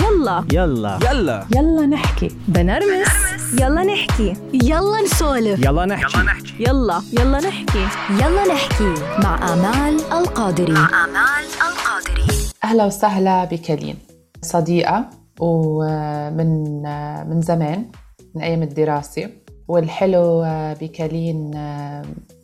يلا. يلا. يلا. يلا نحكي. بنرمس. يلا نحكي. يلا نسولف. يلا نحكي. يلا يلا. نحكي. يلا نحكي. مع آمال القادري. مع آمال القادري. أهلا وسهلا بكلين صديقة ومن من زمان من أيام الدراسة. والحلو بكلين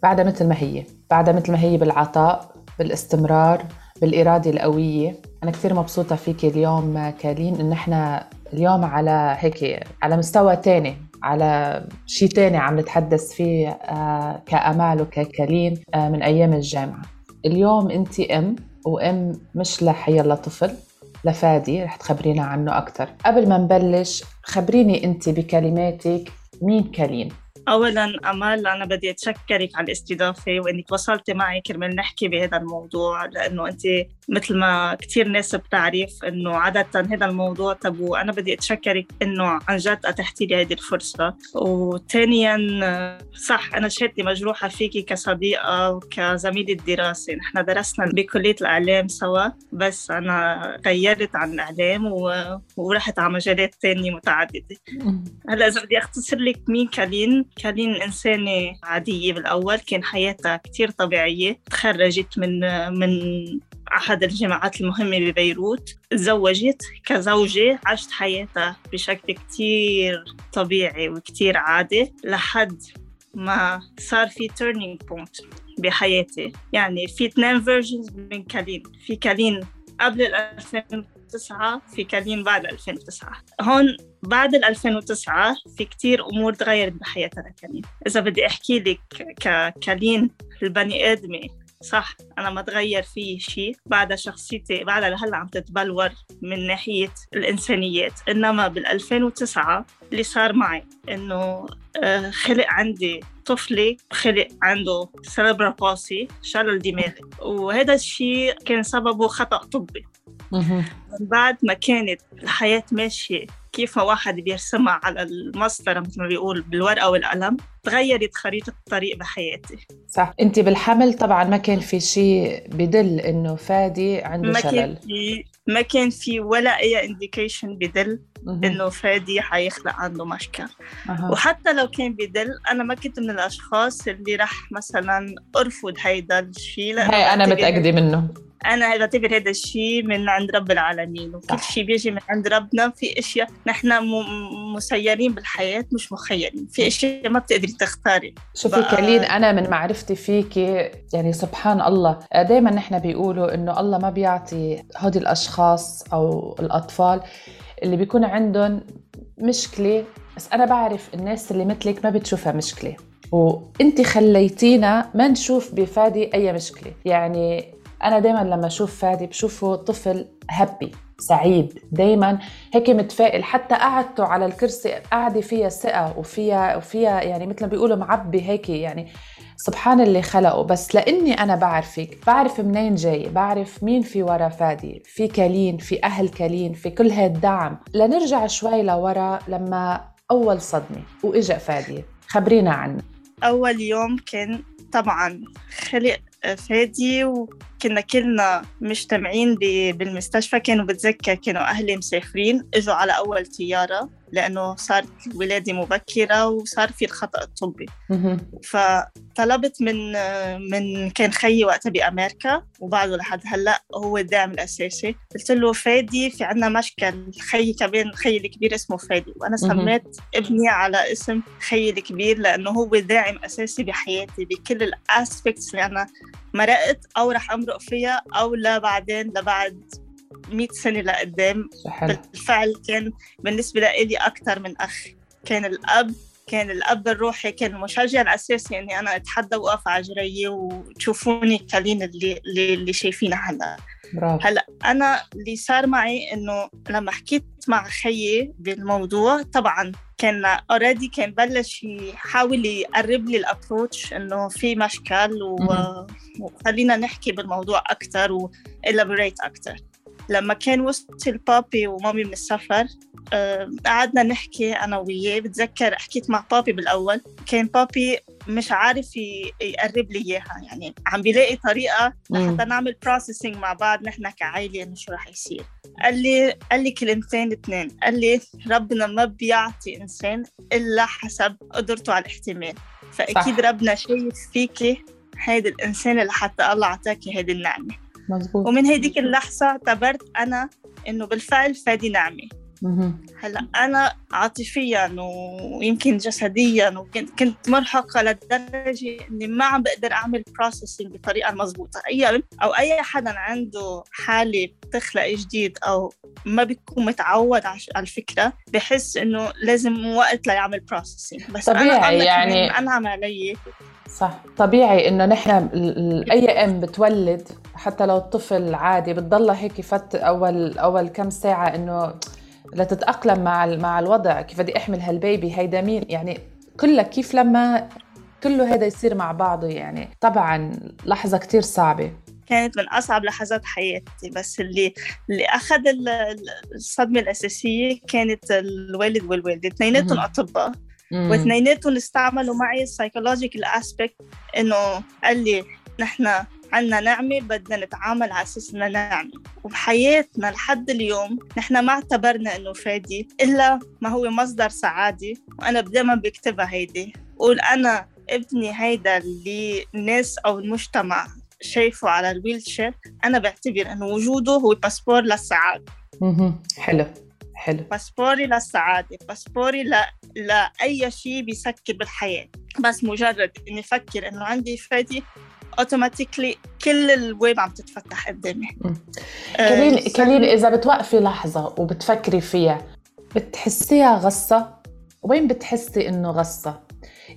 بعدها مثل ما هي. بعدها مثل ما هي بالعطاء بالإستمرار بالإرادة القوية. أنا كثير مبسوطة فيك اليوم كالين إن إحنا اليوم على هيك على مستوى تاني على شيء تاني عم نتحدث فيه آه، كأمال وككالين آه، من أيام الجامعة. اليوم أنت أم وأم مش لحي الله طفل لفادي رح تخبرينا عنه أكثر قبل ما نبلش خبريني أنت بكلماتك مين كالين؟ اولا أمال أنا بدي أتشكرك على الاستضافة وإنك وصلتي معي كرمال نحكي بهذا الموضوع لأنه أنت مثل ما كثير ناس بتعرف إنه عادة هذا الموضوع تبو أنا بدي أتشكرك إنه عن جد أتحتي لي هذه الفرصة. وثانيا صح أنا شهادتي مجروحة فيكي كصديقة وكزميلة دراسة. نحن درسنا بكلية الإعلام سوا بس أنا غيرت عن الإعلام و... ورحت على مجالات ثانية متعددة. هلأ إذا بدي أختصر لك مين كالين. كالين إنسانة عادية بالأول كان حياتها كتير طبيعية. تخرجت من من أحد الجامعات المهمة ببيروت تزوجت كزوجة عشت حياتها بشكل كتير طبيعي وكتير عادي لحد ما صار في turning point بحياتي. يعني في اثنين فيرجنز من كالين. في كالين قبل ال 2009 في كالين بعد 2009 هون بعد 2009 في كتير أمور تغيرت بحياتنا كالين. إذا بدي أحكي لك ككالين البني آدمة صح أنا ما تغير في شيء بعد شخصيتي بعد لهلأ عم تتبلور من ناحية الإنسانيات. إنما بال 2009 اللي صار معي إنه آه، خلق عندي طفلي خلق عنده سيربرا باسي شلل دماغي وهذا الشيء كان سببه خطأ طبي. من بعد ما كانت الحياة ماشية كيف واحد بيرسمها على المسطرة مثل ما بيقول بالورقة والقلم تغيرت خريطة الطريق بحياتي. صح. انت بالحمل طبعا ما كان في شيء بدل إنه فادي عنده ما شلل. كان في ما كان في ولا أي انديكيشن بدل. إنه فادي حيخلق عنده مشكل أها. وحتى لو كان بدل أنا ما كنت من الأشخاص اللي رح مثلا أرفض هيدا الشيء هاي أنا بعتبر- متأكدة منه. أنا بعتبر هذا الشيء من عند رب العالمين وكل. شيء بيجي من عند ربنا في أشياء نحن مسيرين بالحياة مش مخيرين في أشياء ما بتقدري تختاري. شوفي بقى- كلين أنا من معرفتي فيكي يعني سبحان الله دائما نحن بيقولوا إنه الله ما بيعطي هودي الأشخاص أو الأطفال اللي بيكون عندهم مشكلة بس أنا بعرف الناس اللي مثلك ما بتشوفها مشكلة. وانت خليتينا ما نشوف بفادي أي مشكلة. يعني أنا دائما لما أشوف فادي بشوفه طفل هابي سعيد. دايما هيك متفائل. حتى قعدته على الكرسي قاعدة فيها ثقة وفيها وفيها يعني مثل ما بيقولوا معبي هيك يعني سبحان اللي خلقه. بس لإني أنا بعرفك بعرف منين جاي بعرف مين في ورا فادي. في كالين في أهل كالين في كل هالدعم لنرجع شوي لورا لما أول صدمة وإجا فادي. خبرينا عنه. أول يوم كان طبعا خلق فادي وكنا كلنا مجتمعين بالمستشفى كانوا بتذكر كانوا أهلي مسافرين إجوا على أول طيارة. لأنه صارت الولادة مبكرة وصار في الخطأ الطبي. فطلبت من من كان خيي وقتها بأمريكا وبعده لحد هلأ هو الداعم الأساسي قلت له فادي في عنا مشكل خيي كمان خيي الكبير اسمه فادي وأنا. سميت ابني على اسم خيي الكبير لأنه هو داعم أساسي بحياتي بكل الأسبكتس اللي أنا مرقت أو رح أمرق فيها أو لا بعدين لبعد 100 سنة لقدام. حلو. بالفعل كان بالنسبة لي أكثر من أخ. كان الأب كان الأب الروحي كان المشجع الأساسي إني أنا أتحدى وأقف على جريي وتشوفوني كالين اللي اللي, اللي شايفينها هلا. برافو. هلا أنا اللي صار معي إنه لما حكيت مع خيي بالموضوع طبعا كان already كان بلش يحاول يقرب لي ال approach إنه في مشكل و... وخلينا نحكي بالموضوع أكثر و elaborate أكثر لما كان وصل بابي ومامي من السفر قعدنا نحكي أنا وياه. بتذكر حكيت مع بابي بالأول كان بابي مش عارف يقرب لي إياها. يعني عم بيلاقي طريقة لحتى نعمل processing مع بعض نحن كعائلة إنه شو رح يصير. قال لي قال لي كلمتين اثنين. قال لي ربنا ما بيعطي إنسان إلا حسب قدرته على الاحتمال. فأكيد صح. ربنا شايف فيكي هيدا الإنسان اللي حتى الله أعطاكي هيدي النعمة. مزبوط. ومن هيديك اللحظة اعتبرت أنا إنه بالفعل فادي نعمة. هلأ أنا عاطفيا ويمكن جسديا وكنت كنت مرهقة لدرجة إني ما عم بقدر أعمل processing بطريقة مضبوطه أي أو أي حدا عنده حالة بتخلق جديد أو ما بيكون متعود على الفكرة بحس إنه لازم وقت ليعمل processing بس طبيعي أنا يعني أنعم علي. صح. طبيعي إنه نحن أي أم بتولد حتى لو الطفل عادي بتضلها هيك فت اول أول كم ساعة إنه لتتأقلم مع مع الوضع. كيف بدي أحمل هالبيبي؟ هيدا مين؟ يعني كلها كيف لما كله هذا يصير مع بعضه يعني. طبعا لحظة كتير صعبة. كانت من أصعب لحظات حياتي بس اللي اللي أخذ الصدمة الأساسية كانت الوالد والوالدة اثنيناتهم أطباء. واثنيناتهم استعملوا معي ال psychological aspect إنه قال لي نحن عنا نعمة بدنا نتعامل على أساس إنها نعمة. وبحياتنا لحد اليوم نحن ما اعتبرنا إنه فادي إلا ما هو مصدر سعادة وأنا دائما بكتبها هيدي. قول أنا ابني هيدا اللي الناس أو المجتمع شايفه على ال wheelchair أنا بعتبر إنه وجوده هو باسبور للسعادة. حلو حلو. باسبوري للسعادة باسبوري ل... لأي شيء بيسكر بالحياة. بس مجرد إني أفكر إنه عندي فادي automatically كل الويب عم تتفتح قدامي. كلين آه كلين إذا بتوقفي لحظة وبتفكري فيها بتحسيها غصة؟ وين بتحسي إنه غصة؟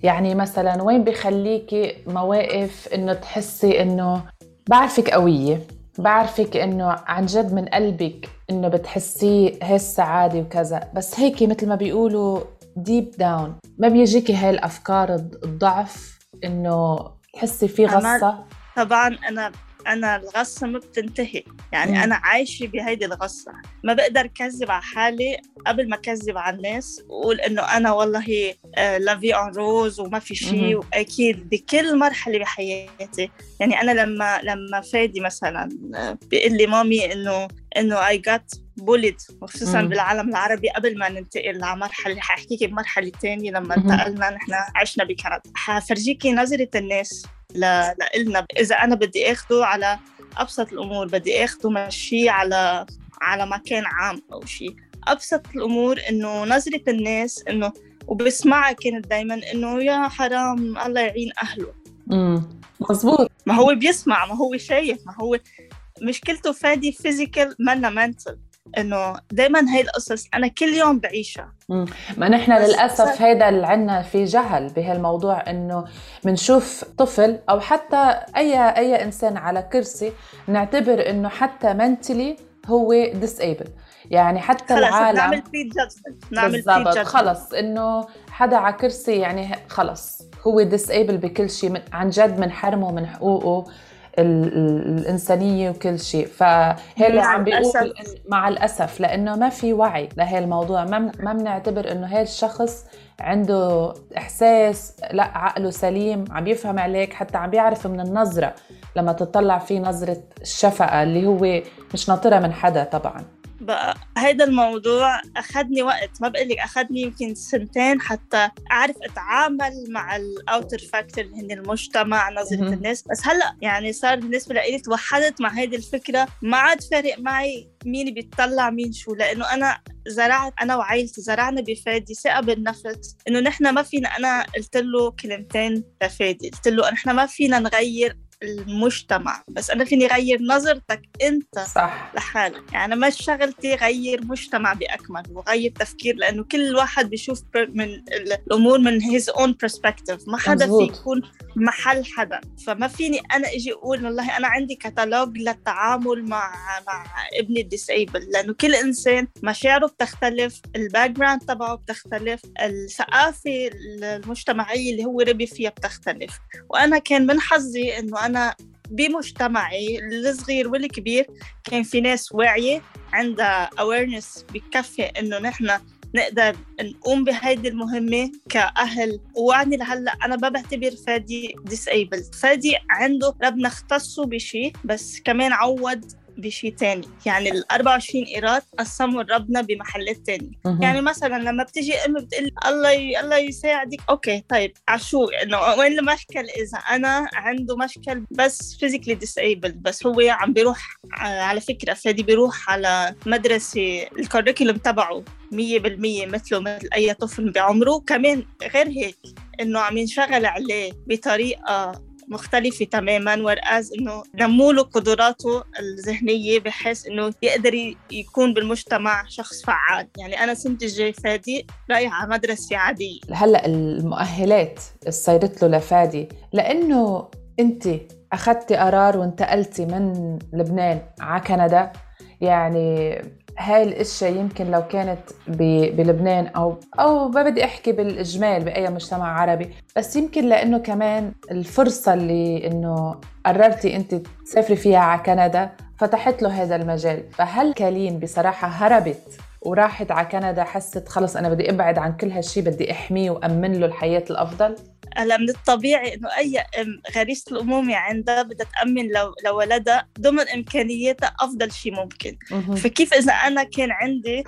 يعني مثلا وين بخليكي مواقف إنه تحسي إنه بعرفك قوية بعرفك إنه عن جد من قلبك إنه بتحسي هي السعاده وكذا بس هيك مثل ما بيقولوا deep down ما بيجيكي هاي الأفكار الضعف إنه تحسي في غصة؟ طبعا أنا أنا الغصة ما بتنتهي. يعني مم. أنا عايشة بهيدي الغصة. ما بقدر كذب على حالي قبل ما كذب على الناس وأقول إنه أنا والله لافي أون روز وما في شيء وأكيد بكل مرحلة بحياتي. يعني أنا لما لما فادي مثلا آه، بيقول لي مامي إنه إنه أي جات بولد وخصوصا مم. بالعالم العربي قبل ما ننتقل لمرحلة حاحكيكي بمرحله ثانية لما انتقلنا نحن عشنا بكندا. حفرجيكي نظرة الناس لنا إذا أنا بدي أخده على أبسط الأمور بدي أخده مشي على على مكان عام أو شيء أبسط الأمور إنه نظرة الناس إنه وبسمعها كانت دائما إنه يا حرام الله يعين أهله. امم مزبوط ما هو بيسمع ما هو شايف ما هو مشكلته فادي physical منا mental إنه دائما هاي القصص أنا كل يوم بعيشها. ما نحن للأسف هيدا اللي عنا في جهل بهالموضوع إنه بنشوف طفل أو حتى اي أي إنسان على كرسي نعتبر إنه حتى mentally هو disabled يعني حتى خلص العالم نعمل judgment نعمل judgment خلص إنه حدا على كرسي يعني خلص هو disabled بكل شيء عن جد بنحرمه من حقوقه. الإنسانية وكل شيء. فهي عم بيقول مع الأسف لأنه ما في وعي لهي الموضوع. ما ما بنعتبر إنه هذا الشخص عنده إحساس لا عقله سليم عم يفهم عليك حتى عم بيعرف من النظرة لما تطلع فيه نظرة الشفقة اللي هو مش ناطرها من حدا طبعاً. بقى هيدا الموضوع أخذني وقت. ما بقول لك أخذني يمكن سنتين حتى أعرف أتعامل مع الأوتر فاكتور اللي هن المجتمع نظرة الناس. بس هلأ يعني صار بالنسبة لي توحدت مع هيدي الفكرة. ما عاد فارق معي مين بيطلع مين شو. لأنه أنا زرعت أنا وعائلتي زرعنا بفادي ثقة بالنفس. إنه نحن ما فينا أنا قلت له كلمتين لفادي. قلت له نحن ما فينا نغير المجتمع. بس أنا فيني غير نظرتك أنت صح. لحالك. يعني مش شغلتي غير مجتمع بأكمل وغير تفكير لأنه كل واحد بيشوف من الأمور من his own perspective ما حدا في يكون محل حدا. فما فيني أنا إجي أقول والله أنا عندي كتالوج للتعامل مع مع ابني ال disabled لأنه كل إنسان مشاعره بتختلف ال background تبعه بتختلف الثقافة المجتمعية اللي هو ربي فيها بتختلف. وأنا كان من حظي إنه أنا بمجتمعي الصغير والكبير كان في ناس واعية عندها awareness بكفي إنه نحن نقدر نقوم بهيدي المهمة كأهل. وعني لهلأ أنا ما بعتبر فادي disabled. فادي عنده ربنا اختصه بشيء بس كمان عوض بشيء تاني. يعني ال 24 قيراط قسموا ربنا بمحلات تانية مهم. يعني مثلا لما بتجي أم بتقول الله ي... الله يساعدك أوكي طيب عشو؟ إنه وين المشكل؟ إذا أنا عنده مشكل بس physically disabled بس هو عم بيروح آه، على فكرة فادي بيروح على مدرسة الكوريكولم تبعه 100% مثله مثل أي طفل بعمره. كمان غير هيك إنه عم ينشغل عليه بطريقة مختلفة تماما ورقاز إنه نموا له قدراته الذهنية بحيث إنه يقدر يكون بالمجتمع شخص فعال، يعني أنا سنة الجاي فادي رايح على مدرسة عادية. هلأ المؤهلات اللي له لفادي. لأنه أنت أخذتي قرار وانتقلتي من لبنان على كندا يعني هاي الإشياء يمكن لو كانت بلبنان أو أو ما بدي أحكي بالاجمال بأي مجتمع عربي بس يمكن لأنه كمان الفرصة اللي إنه قررتي أنت تسافري فيها على كندا فتحت له هذا المجال. فهل كالين بصراحة هربت وراحت على كندا حست خلص أنا بدي أبعد عن كل هالشي بدي أحميه وأمن له الحياة الأفضل؟ هلا من الطبيعي إنه أي أم غريزة الأمومة عندها بدها تأمن لو لولدها ضمن إمكانياتها أفضل شيء ممكن. فكيف إذا أنا كان عندي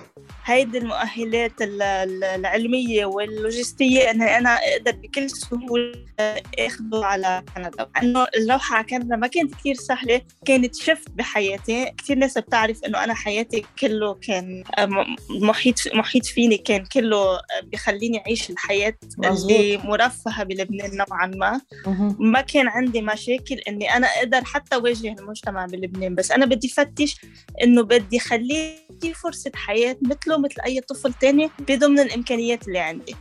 هيدي المؤهلات ال- ال- العلمية واللوجستية إني أنا أقدر بكل سهولة أخذه على كندا؟ انه الروحه على كندا ما كانت كثير سهلة كانت شفت بحياتي. كثير ناس بتعرف إنه أنا حياتي كله كان محيط محيط فيني كان كله بخليني أعيش الحياة اللي مرفهة بلبنان نوعا ما. ما كان عندي مشاكل إني أنا أقدر حتى أواجه المجتمع بلبنان بس أنا بدي فتش إنه بدي خليه في فرصة حياة مثله مثل أي طفل تاني بضمن الإمكانيات اللي عندي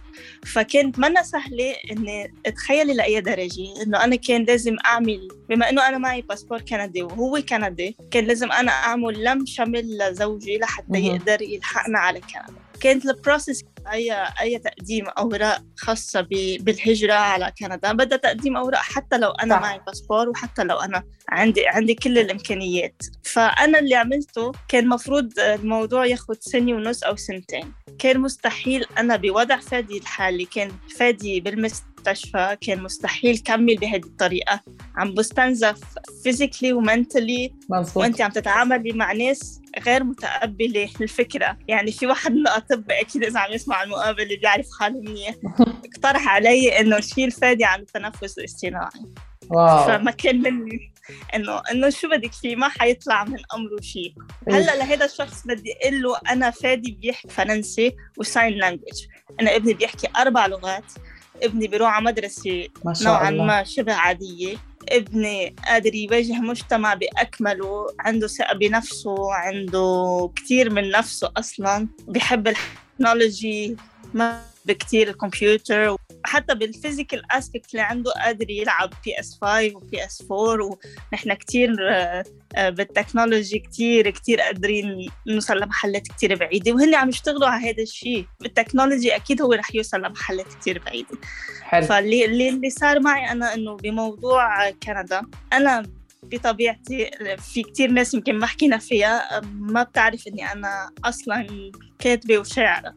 فكانت منا سهلة إني اتخيلي لاي درجة إنه أنا كان لازم أعمل بما إنه أنا معي باسبور كندي وهو كندي كان لازم أنا أعمل لم شمل لزوجي لحتى. يقدر يلحقنا على كندا كانت ال process أي أي تقديم أوراق خاصة بالهجرة على كندا بدها تقديم أوراق حتى لو أنا صح. معي باسبور وحتى لو أنا عندي عندي كل الإمكانيات فأنا اللي عملته كان مفروض الموضوع ياخد سنة ونص أو سنتين كان مستحيل أنا بوضع فادي الحالي كان فادي بالمستشفى كان مستحيل كمل بهذه الطريقة. عم بستنزف فيزيكلي ومنتلي وأنت عم تتعاملي مع ناس غير متقبلة الفكرة يعني في واحد من الأطباء أكيد إذا عم يسمع المقابلة بيعرف حاله منيح. اقترح علي إنه شيل فادي عن التنفس الاصطناعي. wow. فما كان مني. انه إنه شو بدك فيه ما حيطلع من أمره شيء. هلأ لهذا الشخص بدي أقول له أنا فادي بيحكي فرنسي و sign language أنا ابني بيحكي أربع لغات. ابني بيروح على مدرسة نوعا ما شبه عادية. ابني قادر يواجه مجتمع بأكمله عنده ثقة بنفسه عنده كتير من نفسه أصلا. بحب ال technology ما بكتير الكمبيوتر حتى بال physical aspect اللي عنده قادر يلعب PS 5 و PS 4 ونحن كتير آه، بال technology كتير كتير قادرين نوصل لمحلات كتير بعيدة وهن عم يشتغلوا على هذا الشيء بال technology أكيد هو رح يوصل لمحلات كتير بعيدة. حلو. فاللي اللي, صار معي أنا إنه بموضوع كندا أنا بطبيعتي في كتير ناس يمكن ما حكينا فيها ما بتعرف إني أنا أصلا كاتبة وشاعرة.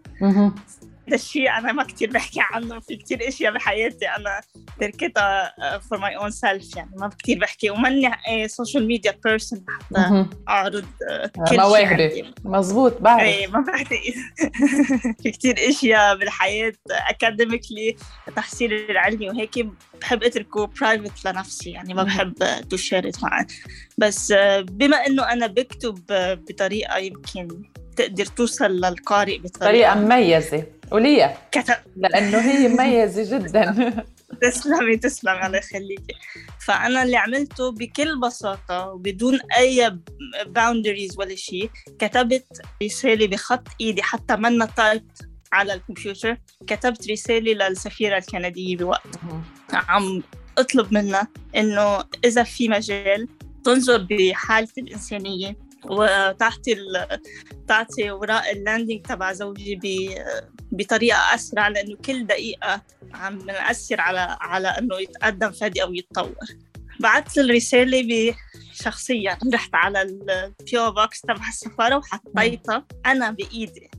هذا الشيء أنا ما كتير بحكي عنه في كتير أشياء بحياتي أنا تركتها for my own self يعني ما كتير بحكي وماني social media person حتى. أعرض آه، كل شيء مواهبي. مزبوط بعرف إيه ما بعتقد في كتير أشياء بالحياة academically تحصيل العلمي وهيك بحب أتركه private لنفسي يعني ما. بحب to share معه بس آه، بما إنه أنا بكتب آه، بطريقة يمكن تقدر توصل للقارئ بطريقة مميزة. وليه كتب لأنه هي مميزة جدا. تسلمي تسلمي الله يخليكي. فأنا اللي عملته بكل بساطة وبدون أي boundaries ولا شيء كتبت رسالة بخط إيدي حتى منا type على الكمبيوتر كتبت رسالة للسفيرة الكندية بوقت. عم أطلب منها إنه إذا في مجال تنظر بحالتي الإنسانية وتعطي. تعطي وراء ال landing تبع زوجي ب... بطريقة أسرع لأنه كل دقيقة عم نأثر على على إنه يتقدم فادي أو يتطور. له الرسالة شخصيا. رحت على ال P.O. box تبع السفارة وحطيتها أنا بإيدي.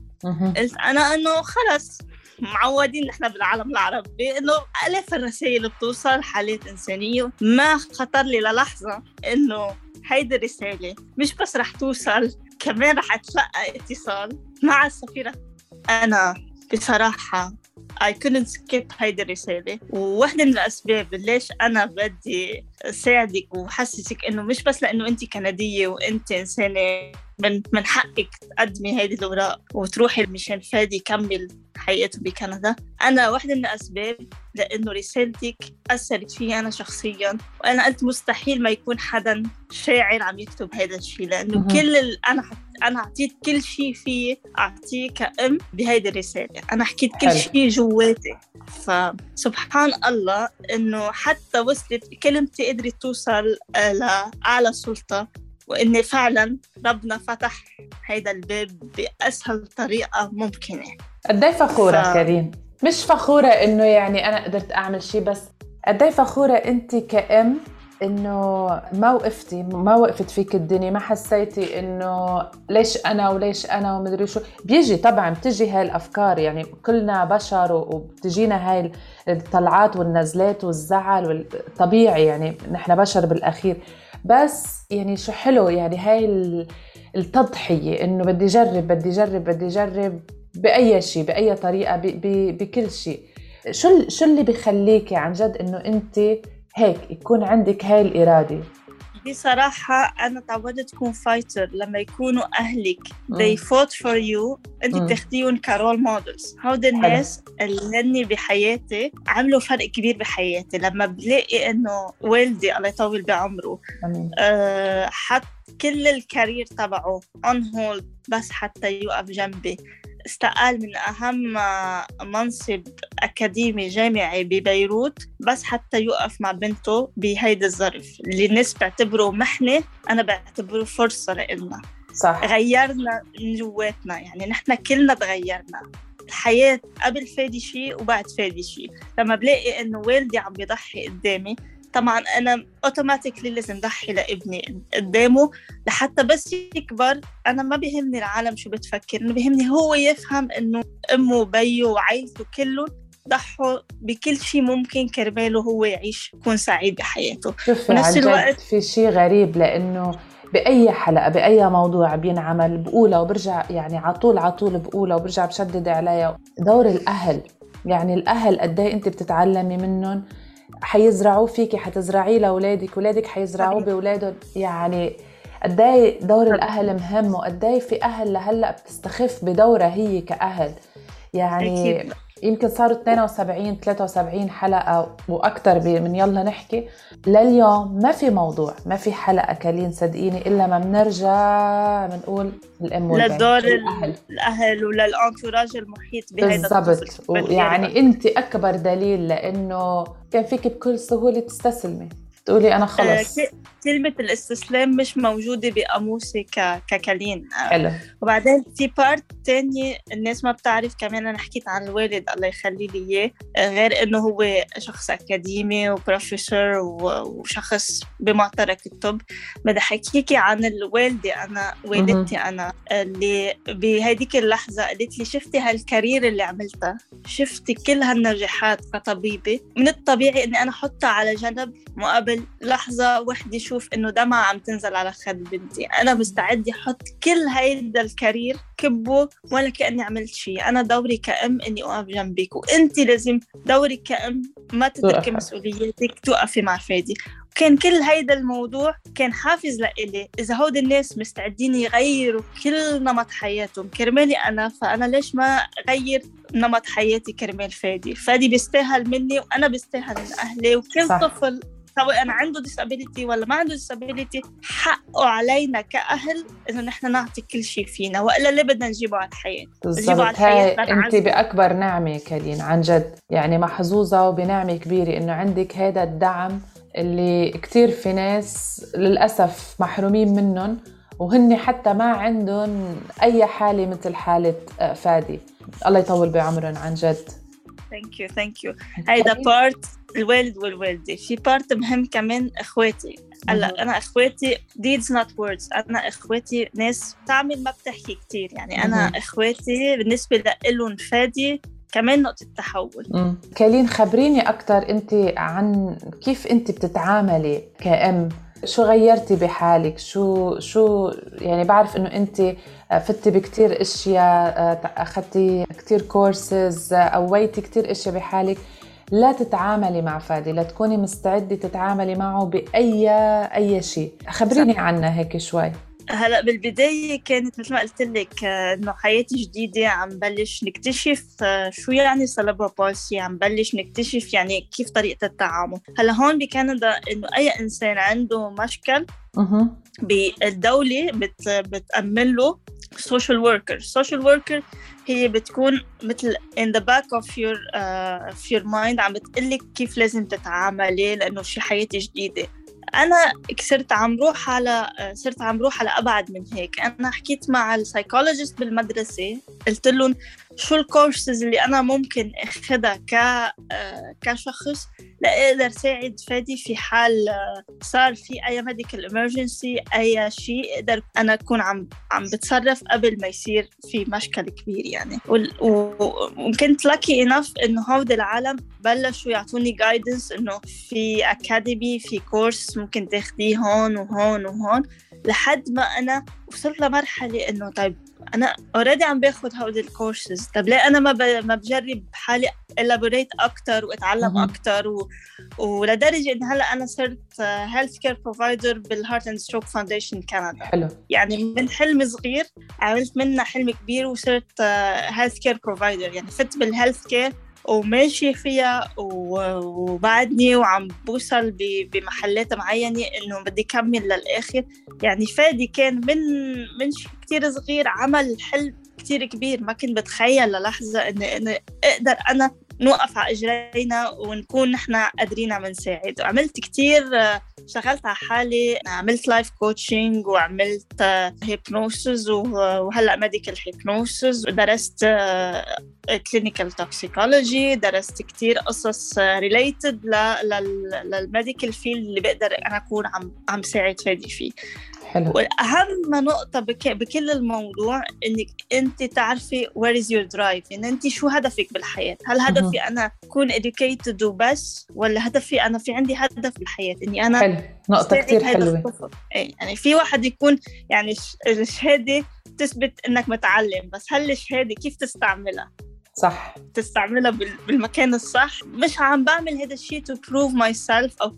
قلت أنا إنه خلص معودين نحن بالعالم العربي إنه ألاف الرسائل بتوصل حالات إنسانية. ما خطر لي للحظة إنه هيدي الرسالة. مش بس رح توصل كمان رح اتلقى اتصال مع السفيره أنا بصراحة I couldn't skip هيدي الرسالة. وواحدة من الأسباب ليش أنا بدي ساعدك وحسسك إنه مش بس لأنه أنت كندية وأنت إنسانة من من حقك تقدمي هيدي الأوراق وتروحي مشان فادي يكمل حياته بكندا. أنا واحدة من الأسباب لأنه رسالتك أثرت فيي أنا شخصيا وأنا قلت مستحيل ما يكون حدا شاعر عم يكتب هذا الشيء لأنه كل ال... أنا أنا أعطيت كل شيء فيي أعطيه كأم بهيدي الرسالة. أنا حكيت كل شيء جواتي. فسبحان الله إنه حتى وصلت كلمتي قدرت توصل لأعلى سلطة. وإن فعلا ربنا فتح هيدا الباب بأسهل طريقة ممكنة. قد إيه فخورة ف... كريم؟ مش فخورة إنه يعني أنا قدرت أعمل شيء بس قد إيه فخورة أنت كأم إنه ما وقفتي ما وقفت فيك الدنيا ما حسيتي إنه ليش أنا وليش أنا ومدري شو؟ بيجي طبعا بتجي هاي الأفكار يعني كلنا بشر وبتجينا هاي الطلعات والنزلات والزعل والطبيعي يعني نحن بشر بالأخير. بس يعني شو حلو يعني هاي التضحية إنه بدي اجرب بدي اجرب بدي اجرب بأي شيء بأي طريقة بكل شيء شو شو اللي بخليكي عن جد إنه انت هيك يكون عندك هاي بصراحة أنا تعودت أكون fighter لما يكونوا أهلك they fought for you أنت بتاخديهم ك role models هودي الناس اللي هني بحياتي عملوا فرق كبير بحياتي. لما بلاقي إنه والدي الله يطول بعمره أه حط كل الكارير تبعه on hold بس حتى يوقف جنبي. استقال من أهم منصب أكاديمي جامعي ببيروت بس حتى يوقف مع بنته بهيدا الظرف. اللي الناس بتعتبره محنة أنا بعتبره فرصة لإلنا. صح. غيرنا من جواتنا يعني نحن كلنا تغيرنا. الحياة قبل فادي شيء وبعد فادي شيء لما بلاقي إنه والدي عم بيضحي قدامي طبعا أنا اوتوماتيكلي لازم ضحي لابني قدامه لحتى بس يكبر. أنا ما بيهمني العالم شو بتفكر انه بيهمني هو يفهم إنه أمه وبيه وعائلته كلهم ضحوا بكل شيء ممكن كرماله هو يعيش يكون سعيد بحياته. شوفي بنفس الوقت في شيء غريب لأنه بأي حلقة بأي موضوع بينعمل بقولها وبرجع يعني على طول على طول بقولها وبرجع بشدد عليها. دور الأهل يعني الأهل قد إيه أنت بتتعلمي منهم حيزرعوه فيكي حتزرعيه لأولادك. اولادك حيزرعوه باولادهم يعني قد إيه دور الأهل مهم وقد إيه في أهل لهلأ بتستخف بدورها هي كأهل. يعني أكيد. يمكن صاروا 72 73 حلقة وأكثر من يلا نحكي. لليوم ما في موضوع ما في حلقة كلين صدقيني إلا ما بنرجع بنقول الام والبنت لدور الأهل. الأهل وللانتوراج المحيط بهذا بالضبط. ويعني انت أكبر دليل لأنه كان فيك بكل سهولة تستسلمي. تقولي أنا خلص آه، كلمة الاستسلام مش موجودة بقاموسي ككلين حلو. وبعدين في بارت تاني الناس ما بتعرف كمان أنا حكيت عن الوالد الله يخلي لي إياه غير إنه هو شخص أكاديمي وبروفيسور وشخص بمعترك الطب. بدي أحكيكي عن الوالدة أنا والدتي أنا اللي بهديك اللحظة قالت لي شفتي هالكارير اللي عملتها؟ شفتي كل هالنجاحات كطبيبة؟ من الطبيعي إني أنا أحطها على جنب مقابل لحظة وحدة شوف إنه دمعة عم تنزل على خد بنتي. أنا مستعدة أحط كل هيدا الكارير كبه ولا كأني عملت شيء. أنا دوري كأم إني أقف جنبك. وأنت لازم دورك كأم ما تتركي مسؤولياتك توقفي مع فادي. كان كل هيدا الموضوع كان حافز لإلي. إذا هود الناس مستعدين يغيروا كل نمط حياتهم كرمالي أنا فأنا ليش ما أغير نمط حياتي كرمال فادي؟ فادي بيستاهل مني وأنا بيستاهل من أهلي وكل صح. طفل سواء عنده disability ولا ما عنده disability حقه علينا كأهل إنه نحن نعطي كل شيء فينا وإلا ليه بدنا نجيبه على الحياة؟ بالضبط. هاي أنت بأكبر نعمة كالين عن جد. يعني محظوظة وبنعمة كبيرة إنه عندك هذا الدعم اللي كتير في ناس للأسف محرومين منهم وهن حتى ما عندهم أي حالة مثل حالة فادي. الله يطول بعمرهم عن جد. thank you thank you هيدا part الوالد والوالدة. في part مهم كمان إخواتي. هلأ أنا إخواتي deeds not words. أنا إخواتي ناس تعمل ما بتحكي كتير. يعني أنا مهم. إخواتي بالنسبة لإلهم فادي كمان نقطة تحول. مم. كالين خبريني أكتر أنت عن كيف أنت بتتعاملي كأم. شو غيرتي بحالك؟ شو شو يعني بعرف إنه أنت فتتي بكتير أشياء أخذتي كتير كورسز قويتي كتير أشياء بحالك. لا تتعاملي مع فادي لا تكوني مستعدة تتعاملي معه بأي أي شيء. خبريني عنها هيك شوي. هلا بالبداية كانت مثل ما قلت لك إنه حياتي جديدة عم بلش نكتشف شو يعني cerebral palsy عم بلش نكتشف يعني كيف طريقة التعامل. هلا هون بكندا إنه أي إنسان عنده مشكل بالدولة بت بتأمن له social worker. social worker هي بتكون مثل in the back of your uh, of your mind عم بتقلك كيف لازم تتعاملي لأنه شي حياتي جديدة. أنا صرت عم روح على صرت عم روح على أبعد من هيك. أنا حكيت مع ال psychologist بالمدرسة قلت لهم شو الكورسز اللي أنا ممكن اخذها ك كشخص؟ لاقدر ساعد فادي في حال صار في أي medical emergency أي شيء أقدر أنا أكون عم عم بتصرف قبل ما يصير في مشكل كبير يعني. وكنت lucky enough إنه هود العالم بلشوا يعطوني guidance إنه في academy في course ممكن تاخديه هون وهون وهون لحد ما أنا وصلت لمرحلة إنه طيب أنا already عم باخذ هودي الكورسز طب ليه أنا ما ما بجرب حالي elaborate أكثر وأتعلم أكثر و... ولدرجة إن هلأ أنا صرت health care provider بال Heart and Stroke Foundation كندا حلو. يعني من حلم صغير عملت منها حلم كبير وصرت health care provider يعني فت بال health care وماشي فيها وبعدني وعم بوصل بمحلات معينة إنه بدي كمل للآخر. يعني فادي كان من من كتير صغير عمل حلم كتير كبير. ما كنت بتخيل للحظة إني أقدر أنا نوقف على إجرينا ونكون نحن قادرين عم نساعد وعملت كتير اشتغلت على حالي عملت life coaching وعملت hypnosis وهلأ medical hypnosis ودرست clinical toxicology درست كتير قصص related لل medical field اللي بقدر أنا أكون عم عم ساعد فادي فيه. حلو. وأهم نقطة بك... بكل الموضوع إنك أنت تعرفي where is your drive يعني أنت شو هدفك بالحياة؟ هل هدفي أنا أكون educated وبس ولا هدفي أنا في عندي هدف بالحياة؟ اني أنا حلو. نقطة كتير حلوة. إيه يعني في واحد يكون يعني الشهادة تثبت إنك متعلم بس هل الشهادة كيف تستعملها؟ صح. تستعملها بالمكان الصح؟ مش عم بعمل هذا الشيء to prove myself أو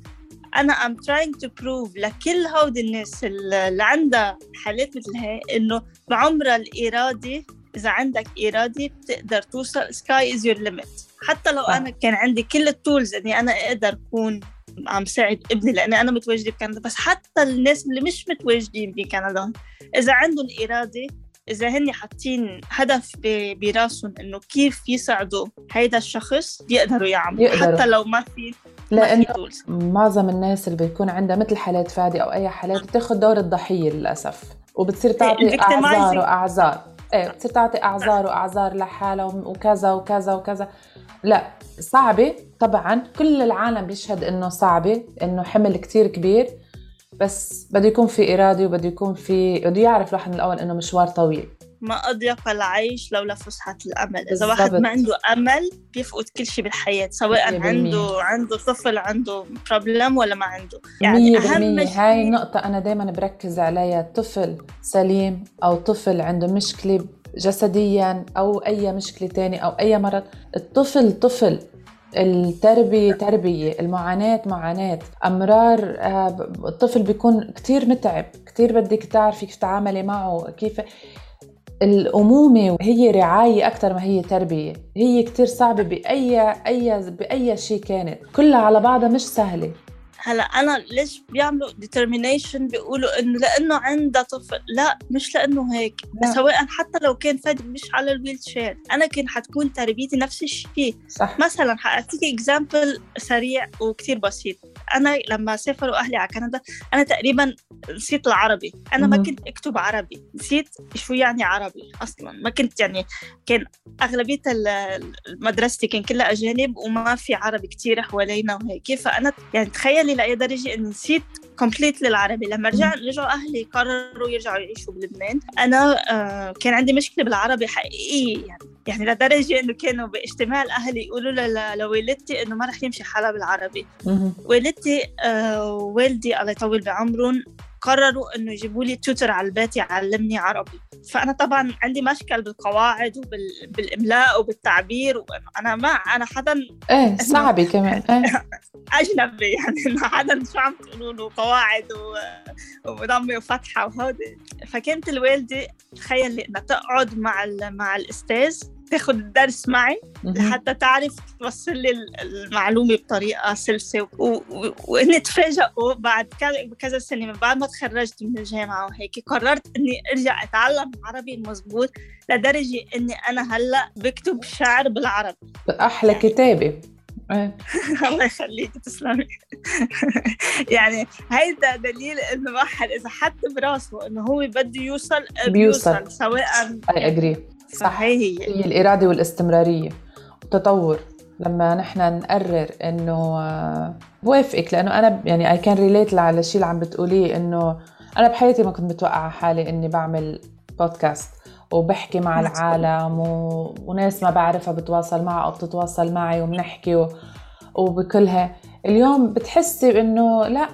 أنا I'm trying to prove لكل هودي الناس اللي عندها حالات مثل هاي إنه بعمرها الإرادي إذا عندك إرادة بتقدر توصل sky is your limit حتى لو. أنا كان عندي كل التولز إني أنا أقدر أكون عم ساعد ابني لأني أنا متواجدة بكندا بس حتى الناس اللي مش متواجدين بكندا إذا عندهم إرادة إذا هن حاطين هدف براسهم إنه كيف يساعدوا هيدا الشخص بيقدروا يعملوا يقدروا. حتى لو ما في لأنه معظم الناس اللي بيكون عندها مثل حالات فادي أو أي حالات بتاخذ دور الضحية للأسف. وبتصير تعطي أعذار وأعذار. إيه بتصير تعطي أعذار وأعذار لحالها وكذا وكذا وكذا. لا صعبة طبعا. كل العالم بيشهد إنه صعبة إنه حمل كتير كبير. بس بده يكون في إرادة وبده يكون في بده يعرف الواحد من الأول إنه مشوار طويل. ما أضيق العيش لولا فسحة الأمل. إذا واحد ما عنده أمل بيفقد كل شيء بالحياة سواء عنده عنده طفل عنده بروبلم ولا ما عنده. يعني أهم شيء هاي النقطة أنا دايما بركز عليها. طفل سليم أو طفل عنده مشكلة جسديا أو أي مشكلة تانية أو أي مرض الطفل طفل. التربية تربية المعاناة معاناة. أمرار الطفل بيكون كتير متعب كتير بدك تعرفي كيف تتعاملي معه كيف الأمومة هي رعاية أكثر ما هي تربية. هي كتير صعبة بأي أي بأي شيء كانت. كلها على بعضها مش سهلة. هلا أنا ليش بيعملوا determination بيقولوا إنه لأنه عندها طفل؟ لا مش لأنه هيك. لا. سواء حتى لو كان فادي مش على ال wheelchair أنا كان حتكون تربيتي نفس الشيء. صح. مثلا حاعطيك example سريع وكتير بسيط. أنا لما سافروا أهلي على كندا أنا تقريبا نسيت العربي. أنا ما. كنت أكتب عربي. نسيت شو يعني عربي أصلا. ما كنت يعني كان أغلبية مدرستي كان كلها أجانب وما في عربي كتير حوالينا وهيك. فأنا يعني تخيلي لاي درجه اني نسيت completely العربي. لما رجع رجعوا أهلي قرروا يرجعوا يعيشوا بلبنان. أنا آه كان عندي مشكلة بالعربي حقيقيه يعني يعني لدرجه إنه كانوا باجتماع الاهل يقولوا لوالدتي إنه ما رح يمشي حالها بالعربي. والدتي آه والدي الله يطول بعمرهم قرروا إنه يجيبوا لي توتر على البيت يعلمني عربي. فأنا طبعا عندي مشكل بالقواعد وبالاملاء وبالتعبير. وإنه أنا ما أنا حدا إيه صعبة كمان. إيه. أجنبي يعني إنه حدا شو عم تقولوا له قواعد وضمه وفتحة وهودي. فكانت الوالدة تخيلي إنها تقعد مع ال- مع الأستاذ تاخذ الدرس معي. لحتى تعرف توصل لي ال- المعلومة بطريقة سلسة و- وإني تفاجئوا بعد كذا- سنة من بعد ما تخرجت من الجامعة وهيك قررت إني أرجع أتعلم عربي المضبوط لدرجة إني أنا هلأ بكتب شعر بالعربي. أحلى كتابة. إيه الله يخليك تسلمي. يعني هيدا دليل إنه واحد إذا حط براسه إنه هو بده يوصل بيوصل. بيوصل. سواء اي اجري صح. هي. هي الإرادة والاستمرارية. والتطور. لما نحن نقرر إنه آه، بوافقك لأنه أنا ب- يعني I can relate على الشيء اللي عم بتقوليه إنه أنا بحياتي ما كنت متوقعة على حالي إني بعمل بودكاست وبحكي مع. العالم و... وناس ما بعرفها بتواصل معها أو بتتواصل معي وبنحكي و... وبكلها. اليوم بتحسي بإنه لا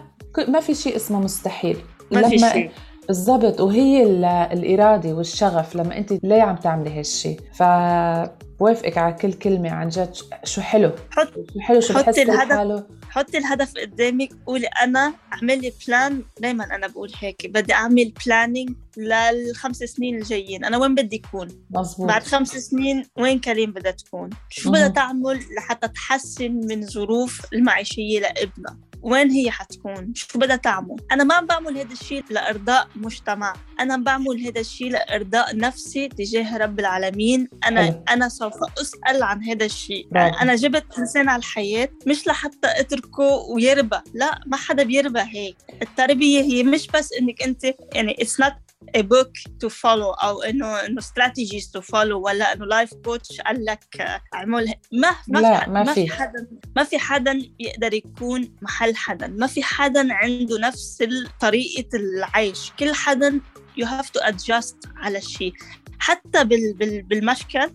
ما في شيء اسمه مستحيل. ما في لما- شيء بالضبط. وهي ال- الإرادة والشغف لما أنت ليه عم تعملي هالشي. فبوافقك على كل كلمة عن جد. شو حلو؟ حط شو حلو؟ شو حطي الهدف. حاله؟ حطي الهدف قدامك. قولي أنا أعمل لي plan دائما أنا بقول هيك. بدي أعمل planning للخمس سنين الجايين. أنا وين بدي أكون؟ مزبوط بعد خمس سنين وين كريم بدها تكون؟ شو. بدها تعمل لحتى تحسن من ظروف المعيشية لابنها؟ وين هي حتكون؟ شو بدها تعمل؟ أنا ما عم بعمل هذا الشيء لإرضاء مجتمع. أنا عم بعمل هذا الشيء لإرضاء نفسي تجاه رب العالمين. أنا حلو. أنا سوف أسأل عن هذا الشيء برافو. أنا جبت إنسان على الحياة مش لحتى أتركه ويربى. لا ما حدا بيربى هيك. التربية هي مش بس إنك أنت يعني it's not a book to follow أو إنه إنه strategies to follow ولا إنه لايف كوتش قال لك اعمل ما ما لا، في ما ما في. حدا ما في حدا يقدر يكون محل حدا. ما في حدا عنده نفس طريقة العيش. كل حدا you have to adjust على الشيء. حتى بال بال بالمشكل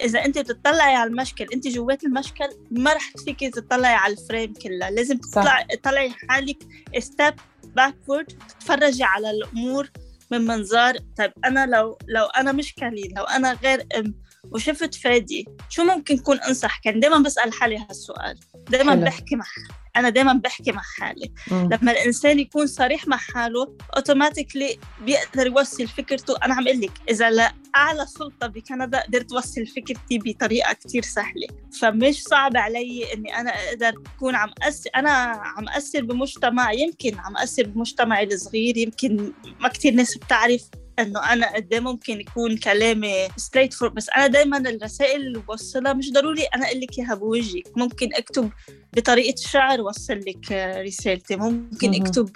إذا أنت بتطلعي على المشكل أنت جوات المشكل ما رح فيكي تطلعي على ال frame كلها. لازم. تطلعي تطلعي حالك step backward تتفرجي على الأمور من منظار. طيب أنا لو لو أنا مش كالين لو أنا غير إم وشفت فادي. شو ممكن كون أنصح؟ كان دائما بسأل حالي هالسؤال. دائما. بحكي مع أنا دائما بحكي مع حالي. مم. لما الإنسان يكون صريح مع حاله automatically بيقدر يوصل فكرته. أنا عم أقول لك اذا لاعلى سلطة بكندا قدرت اوصل فكرتي بطريقة كتير سهلة. فمش صعب علي إني أنا أقدر أكون عم أثر أنا عم اثر بمجتمع يمكن عم اثر بمجتمعي الصغير يمكن ما كتير ناس بتعرف إنه أنا قد إيه ممكن يكون كلامي straightfor بس أنا دائما الرسائل اللي بوصلها مش ضروري أنا أقول لك إياها بوجهك ممكن أكتب بطريقة شعر وصل لك آه، رسالتي ممكن. أكتب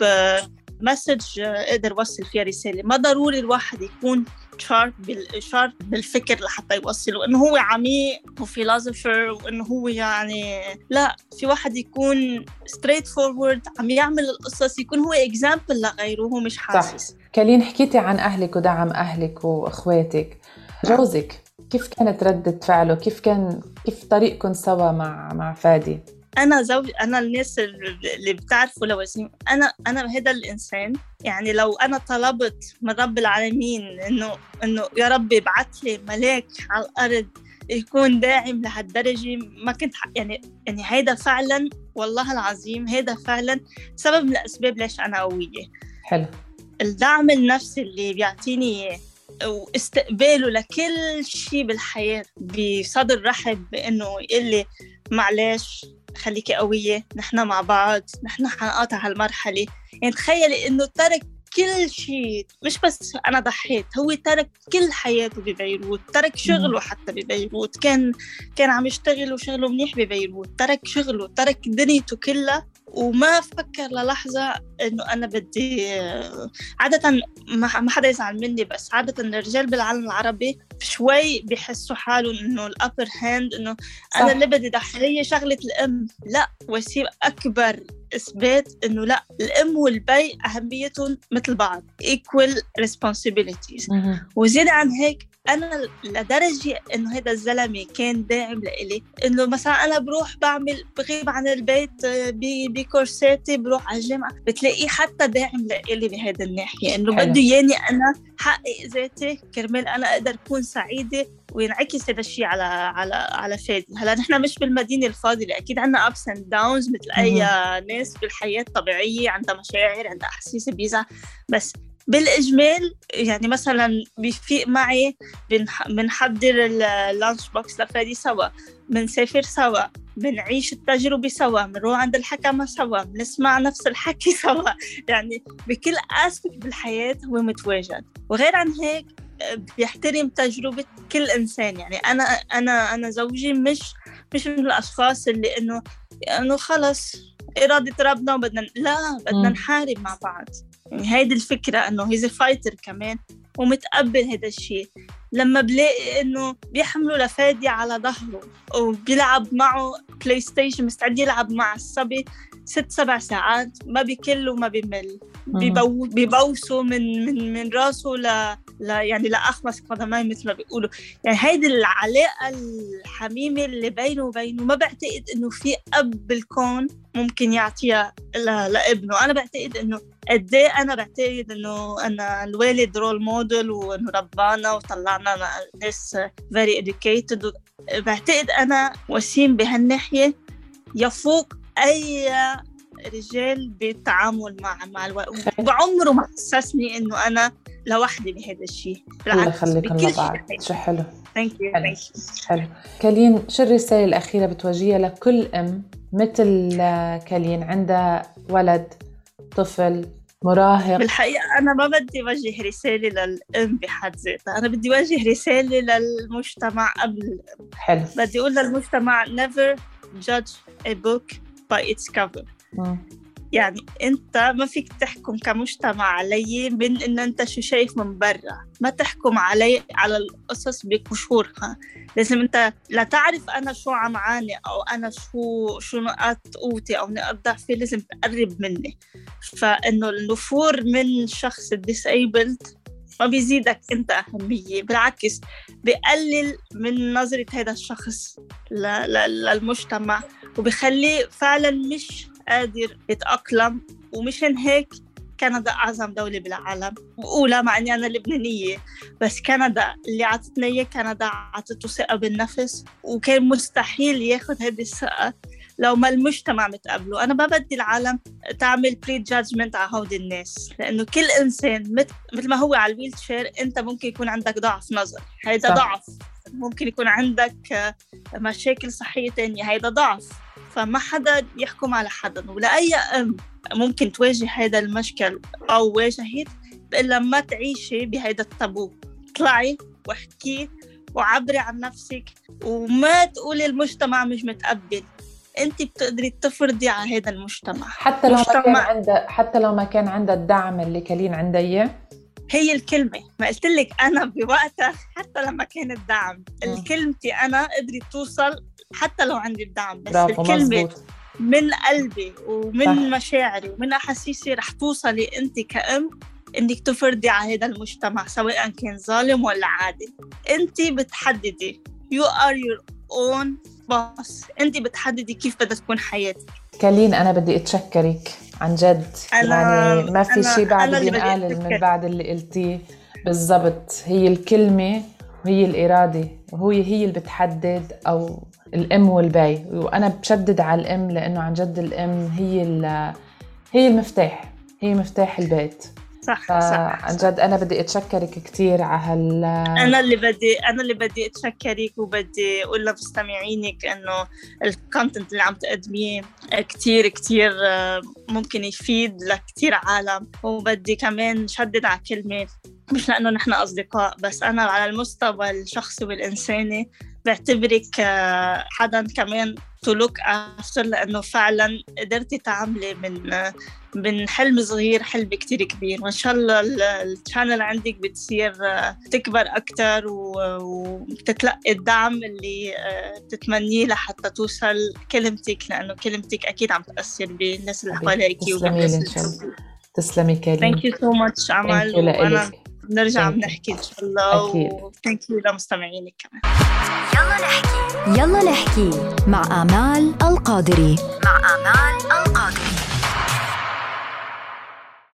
مسج أقدر أوصل فيها رسالة. ما ضروري الواحد يكون شارب بالشارب بالفكر لحتى يوصل وانه هو عميق و philosopher وإنه هو يعني لا في واحد يكون straightforward عم يعمل القصص يكون هو example لغيره هو مش حاسس. كالين حكيتي عن أهلك ودعم أهلك وإخواتك. جوزك كيف كانت ردة فعله؟ كيف كان كيف طريقكم سوا مع مع فادي؟ أنا زوج أنا الناس اللي بتعرفوا لوازم أنا أنا هذا الإنسان يعني لو أنا طلبت من رب العالمين انه إنه يا رب ابعث لي ملاك على الأرض يكون داعم لهالدرجة ما كنت يعني يعني هيدا فعلا والله العظيم هيدا فعلا سبب من الأسباب ليش أنا قوية. حلو. الدعم النفسي اللي بيعطيني إياه واستقباله لكل شيء بالحياة بصدر رحب بإنه يقول لي معلش خليكي قوية نحن مع بعض نحن حنقاطع هالمرحلة. يعني تخيلي إنه ترك كل شيء مش بس أنا ضحيت هو ترك كل حياته ببيروت ترك شغله حتى ببيروت. كان كان عم يشتغل وشغله منيح ببيروت ترك شغله ترك دنيته كلها وما فكر للحظة إنه أنا بدي عادة ما حدا يزعل مني بس عادة الرجال بالعالم العربي شوي بيحسوا حالهم إنه ال upper hand إنه أنا اللي بدي ضحية شغلة الأم. لا وسيم أكبر إثبات إنه لا الأم والبي أهميتهم مثل بعض equal responsibilities. وزيادة عن هيك أنا لدرجة إنه هذا الزلمة كان داعم لإلي إنه مثلا أنا بروح بعمل بغيب عن البيت آه، بكورساتي بروح على الجامعة بتلاقيه حتى داعم لإلي بهذا الناحية إنه بده ياني أنا حقق ذاتي كرمال أنا أقدر أكون سعيدة وينعكس هذا الشيء على على على فادي. هلأ نحن مش بالمدينة الفاضله أكيد عندنا ups and downs مثل أي ناس بالحياة الطبيعية عندها مشاعر عندها احاسيس بيزعل بس بالإجمال يعني مثلا بيفيق معي بنحضر اللانش بوكس لفادي سوا بنسافر سوا بنعيش التجربة سوا بنروح عند الحكمة سوا بنسمع نفس الحكي سوا. يعني بكل أسبك بالحياة هو متواجد. وغير عن هيك بيحترم تجربة كل إنسان. يعني أنا أنا أنا زوجي مش مش من الأشخاص اللي إنه إنه خلص إرادة ربنا وبدنا لا بدنا نحارب مع بعض. يعني هيدي الفكرة إنه he's fighter كمان ومتقبل هذا الشيء. لما بلاقي إنه بيحملوا لفادي على ظهره وبيلعب معه PlayStation مستعد يلعب مع الصبي ست سبع ساعات ما بكل وما بمل بيبوسوا من من من راسه ل يعني لاخمس قدمين مثل ما بيقولوا. يعني هيدي العلاقة الحميمة اللي بينه وبينه ما بعتقد إنه في أب بالكون ممكن يعطيها لابنه. أنا بعتقد إنه قد إيه أنا بعتقد إنه أنا الوالد role model وإنه ربانا وطلعنا ناس very educated. بعتقد أنا وسيم بهالناحية يفوق أي رجال بالتعامل مع مع الوقت بعمره ما حسسني إنه أنا لوحدي بهذا الشيء. بالعكس يخليكم لبعض. شو حلو. thank you حلو. كالين شو الرسالة الأخيرة بتوجهها لكل أم مثل كالين؟ عندها ولد طفل مراهق. بالحقيقة أنا ما بدي أوجه رسالة للأم بحد ذاتها. أنا بدي أوجه رسالة للمجتمع قبل. حلو. بدي أقول للمجتمع never judge a book by its cover. يعني انت ما فيك تحكم كمجتمع علي من إن انت شو شايف من برا. ما تحكم علي على القصص بقشورها. لازم انت لا تعرف أنا شو عم عاني أو أنا شو شو نقاط قوتي أو نقاط ضعفي لازم تقرب مني. فإنه النفور من شخص ديسيبلد ما بيزيدك انت أهمية. بالعكس بقلل من نظرة هذا الشخص للمجتمع وبخليه فعلا مش قادر يتأقلم ومشان هيك كندا أعظم دولة بالعالم وأولى مع إني أنا لبنانية. بس كندا اللي عطتنا إياه كندا عطته ثقة بالنفس وكان مستحيل ياخد هذه الثقة لو ما المجتمع متقبله. أنا ما بدي العالم تعمل prejudgment على هودي الناس لأنه كل إنسان مثل ما هو على ال wheelchair أنت ممكن يكون عندك ضعف نظر. هيدا ضعف. ممكن يكون عندك مشاكل صحية تانية هيدا ضعف. فما حدا يحكم على حدا ولا أي أم ممكن تواجه هذا المشكل أو واجهت إلا ما تعيشي بهذا التابو اطلعي واحكي وعبري عن نفسك وما تقولي المجتمع مش متقبل. انت بتقدري تفرضي على هذا المجتمع. حتى لو مجتمع... ما كان عندها حتى لو ما كان عندها الدعم اللي كلين عندها اياه هي الكلمة. ما قلت لك أنا بوقتها حتى لما كان الدعم. الكلمتي أنا قدرت توصل حتى لو عندي الدعم بس الكلمة مزبوط. من قلبي ومن صح. مشاعري ومن أحاسيسي رح توصلي أنت كأم إنك تفرضي على هذا المجتمع سواء كان ظالم ولا عادل انت بتحددي. You are your own boss. انت بتحددي كيف بدها تكون حياتك. كالين أنا بدي أتشكرك عن جد. أنا يعني ما في شيء بعد بينقال من بعد اللي قلتيه. بالضبط. هي الكلمة وهي الإرادة. وهي هي اللي بتحدد أو الام والبي وأنا بشدد على الام لأنه عن جد الام هي هي المفتاح هي مفتاح البيت. صح صح عن جد أنا بدي أتشكرك كثير على هال أنا اللي بدي أنا اللي بدي أتشكرك وبدي أقول لمستمعينك إنه ال content اللي عم تقدميه كثير كثير آه، ممكن يفيد لكثير عالم. وبدي كمان شدد على كلمة مش لأنه نحن أصدقاء بس أنا على المستوى الشخصي والإنساني بعتبرك آه، حدا كمان to look after لأنه فعلا قدرتي تعملي من من حلم صغير حلم كتير كبير. وإن شاء الله ال channel عندك بتصير تكبر أكثر وتتلقي الدعم اللي بتتمنيه لحتى توصل كلمتك لأنه كلمتك أكيد عم تأثر بالناس اللي حواليك تسلمي إن شاء الله. تسلمي كريم. ثانك يو سو ماتش أمل وأنا نرجع بنحكي ان شاء الله و thank you لمستمعينك كمان. يلا نحكي. يلا نحكي مع آمال القادري. مع آمال